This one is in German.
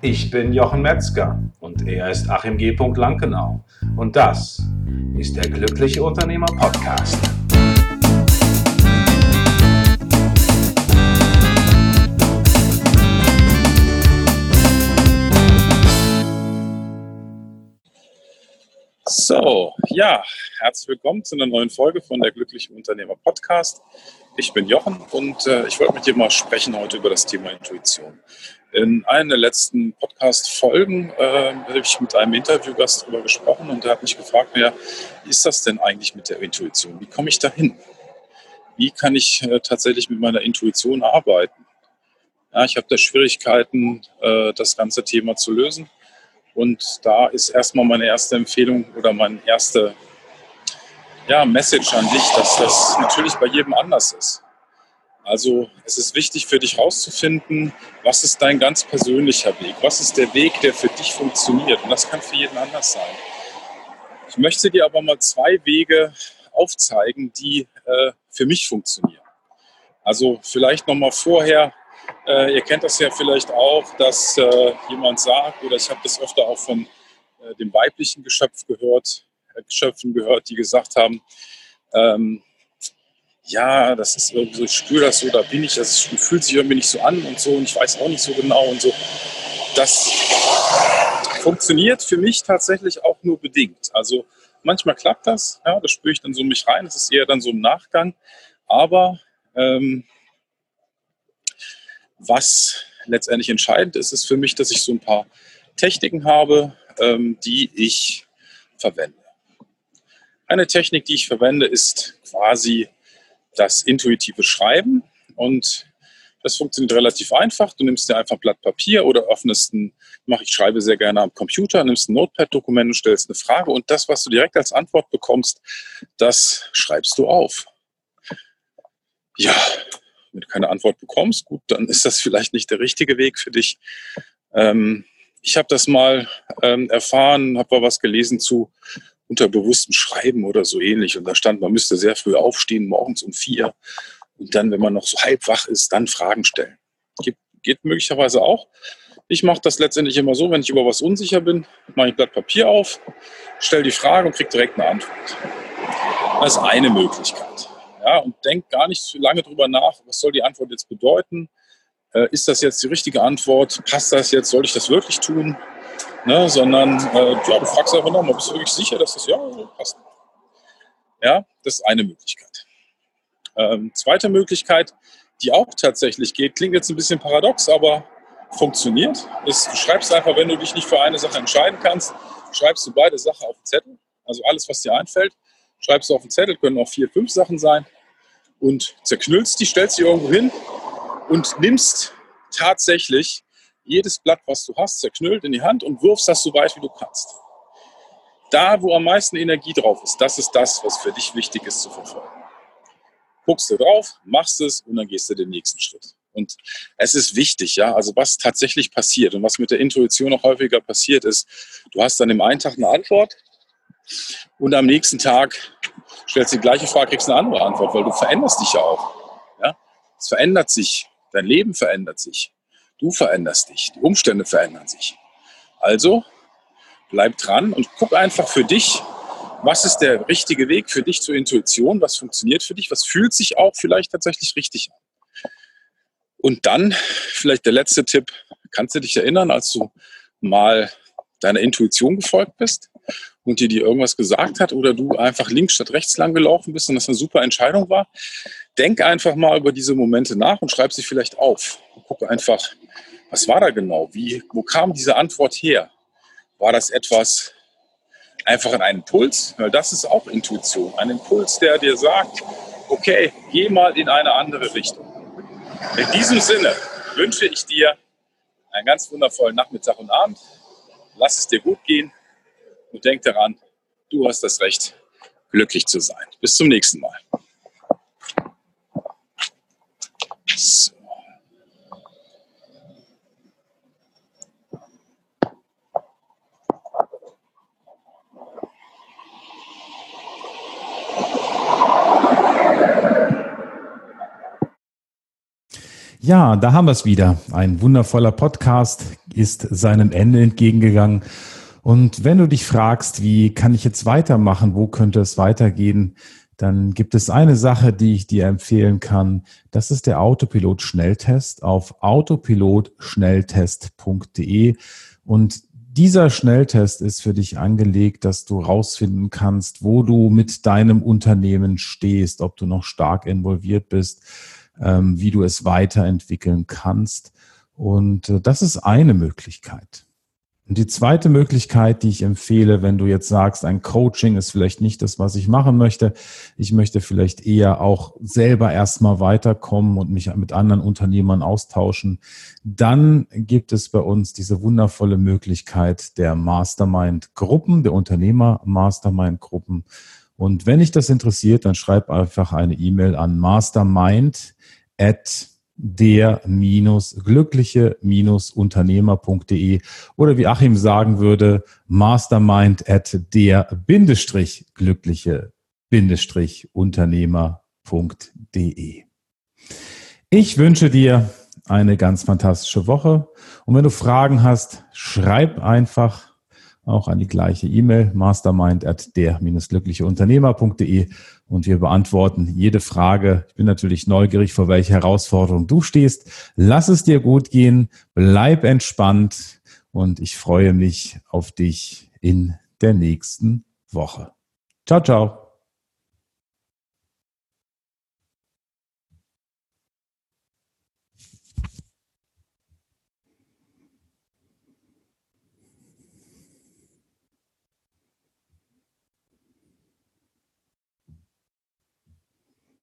Ich bin Jochen Metzger und er ist Achim G. Lankenau. Und das ist der Glückliche Unternehmer Podcast. So, ja, herzlich willkommen zu einer neuen Folge von der Glückliche Unternehmer Podcast. Ich bin Jochen und äh, ich wollte mit dir mal sprechen heute über das Thema Intuition. In einer der letzten Podcast-Folgen äh, habe ich mit einem Interviewgast darüber gesprochen und der hat mich gefragt, ja, wie ist das denn eigentlich mit der Intuition? Wie komme ich dahin? Wie kann ich äh, tatsächlich mit meiner Intuition arbeiten? Ja, ich habe da Schwierigkeiten, äh, das ganze Thema zu lösen. Und da ist erstmal meine erste Empfehlung oder meine erste ja, Message an dich, dass das natürlich bei jedem anders ist. Also es ist wichtig für dich herauszufinden, was ist dein ganz persönlicher Weg, was ist der Weg, der für dich funktioniert. Und das kann für jeden anders sein. Ich möchte dir aber mal zwei Wege aufzeigen, die äh, für mich funktionieren. Also vielleicht nochmal vorher, äh, ihr kennt das ja vielleicht auch, dass äh, jemand sagt, oder ich habe das öfter auch von äh, dem weiblichen Geschöpf gehört, Geschöpfen gehört, die gesagt haben, ähm, ja, das ist irgendwie so, ich spüre das so, da bin ich, das fühlt sich irgendwie nicht so an und so und ich weiß auch nicht so genau und so. Das funktioniert für mich tatsächlich auch nur bedingt. Also manchmal klappt das, ja, das spüre ich dann so in mich rein, das ist eher dann so ein Nachgang. Aber ähm, was letztendlich entscheidend ist, ist für mich, dass ich so ein paar Techniken habe, ähm, die ich verwende. Eine Technik, die ich verwende, ist quasi das intuitive Schreiben und das funktioniert relativ einfach. Du nimmst dir einfach ein Blatt Papier oder öffnest ein, mach ich schreibe sehr gerne am Computer, nimmst ein Notepad-Dokument und stellst eine Frage und das, was du direkt als Antwort bekommst, das schreibst du auf. Ja, wenn du keine Antwort bekommst, gut, dann ist das vielleicht nicht der richtige Weg für dich. Ähm, ich habe das mal ähm, erfahren, habe mal was gelesen zu unter bewusstem Schreiben oder so ähnlich. Und da stand, man müsste sehr früh aufstehen, morgens um vier. Und dann, wenn man noch so halb wach ist, dann Fragen stellen. Geht, geht möglicherweise auch. Ich mache das letztendlich immer so, wenn ich über was unsicher bin, mache ich ein Blatt Papier auf, stelle die Frage und kriege direkt eine Antwort. Das ist eine Möglichkeit. Ja, und denk gar nicht zu lange drüber nach, was soll die Antwort jetzt bedeuten? Äh, ist das jetzt die richtige Antwort? Passt das jetzt? Soll ich das wirklich tun? Ne, sondern äh, ja, du fragst einfach nochmal, bist du wirklich sicher, dass das ja so passt? Ja, das ist eine Möglichkeit. Ähm, zweite Möglichkeit, die auch tatsächlich geht, klingt jetzt ein bisschen paradox, aber funktioniert, ist, du schreibst einfach, wenn du dich nicht für eine Sache entscheiden kannst, schreibst du beide Sachen auf den Zettel, also alles, was dir einfällt, schreibst du auf den Zettel, können auch vier, fünf Sachen sein und zerknüllst die, stellst die irgendwo hin und nimmst tatsächlich jedes Blatt, was du hast, zerknüllt in die Hand und wirfst das so weit, wie du kannst. Da, wo am meisten Energie drauf ist, das ist das, was für dich wichtig ist zu verfolgen. Guckst du drauf, machst es und dann gehst du den nächsten Schritt. Und es ist wichtig, ja, also was tatsächlich passiert und was mit der Intuition noch häufiger passiert ist, du hast dann im einen Tag eine Antwort und am nächsten Tag stellst du die gleiche Frage, kriegst eine andere Antwort, weil du veränderst dich ja auch. Ja? Es verändert sich, dein Leben verändert sich. Du veränderst dich, die Umstände verändern sich. Also bleib dran und guck einfach für dich, was ist der richtige Weg für dich zur Intuition, was funktioniert für dich, was fühlt sich auch vielleicht tatsächlich richtig an. Und dann vielleicht der letzte Tipp, kannst du dich erinnern, als du mal deiner Intuition gefolgt bist und dir die irgendwas gesagt hat oder du einfach links statt rechts lang gelaufen bist und das eine super Entscheidung war, denk einfach mal über diese Momente nach und schreib sie vielleicht auf. Guck einfach, was war da genau? Wie, wo kam diese Antwort her? War das etwas einfach in einen Impuls? Weil das ist auch Intuition. Ein Impuls, der dir sagt, okay, geh mal in eine andere Richtung. In diesem Sinne wünsche ich dir einen ganz wundervollen Nachmittag und Abend. Lass es dir gut gehen und denk daran, du hast das Recht, glücklich zu sein. Bis zum nächsten Mal. So. Ja, da haben wir es wieder. Ein wundervoller Podcast. ist seinem Ende entgegengegangen. Und wenn du dich fragst, wie kann ich jetzt weitermachen, wo könnte es weitergehen, dann gibt es eine Sache, die ich dir empfehlen kann. Das ist der Autopilot-Schnelltest auf autopilotschnelltest.de. Und dieser Schnelltest ist für dich angelegt, dass du rausfinden kannst, wo du mit deinem Unternehmen stehst, ob du noch stark involviert bist, ähm, wie du es weiterentwickeln kannst. Und äh, das ist eine Möglichkeit. Und die zweite Möglichkeit, die ich empfehle, wenn du jetzt sagst, ein Coaching ist vielleicht nicht das, was ich machen möchte, ich möchte vielleicht eher auch selber erstmal weiterkommen und mich mit anderen Unternehmern austauschen, dann gibt es bei uns diese wundervolle Möglichkeit der Mastermind-Gruppen, der Unternehmer-Mastermind-Gruppen. Und wenn dich das interessiert, dann schreib einfach eine E-Mail an mastermind at der-glückliche-unternehmer.de oder wie Achim sagen würde, mastermind at der-glückliche-unternehmer.de. Ich wünsche dir eine ganz fantastische Woche und wenn du Fragen hast, schreib einfach auch an die gleiche E-Mail, mastermind at der-glückliche-unternehmer.de und wir beantworten jede Frage. Ich bin natürlich neugierig, vor welche Herausforderung du stehst. Lass es dir gut gehen, bleib entspannt und ich freue mich auf dich in der nächsten Woche. Ciao, ciao.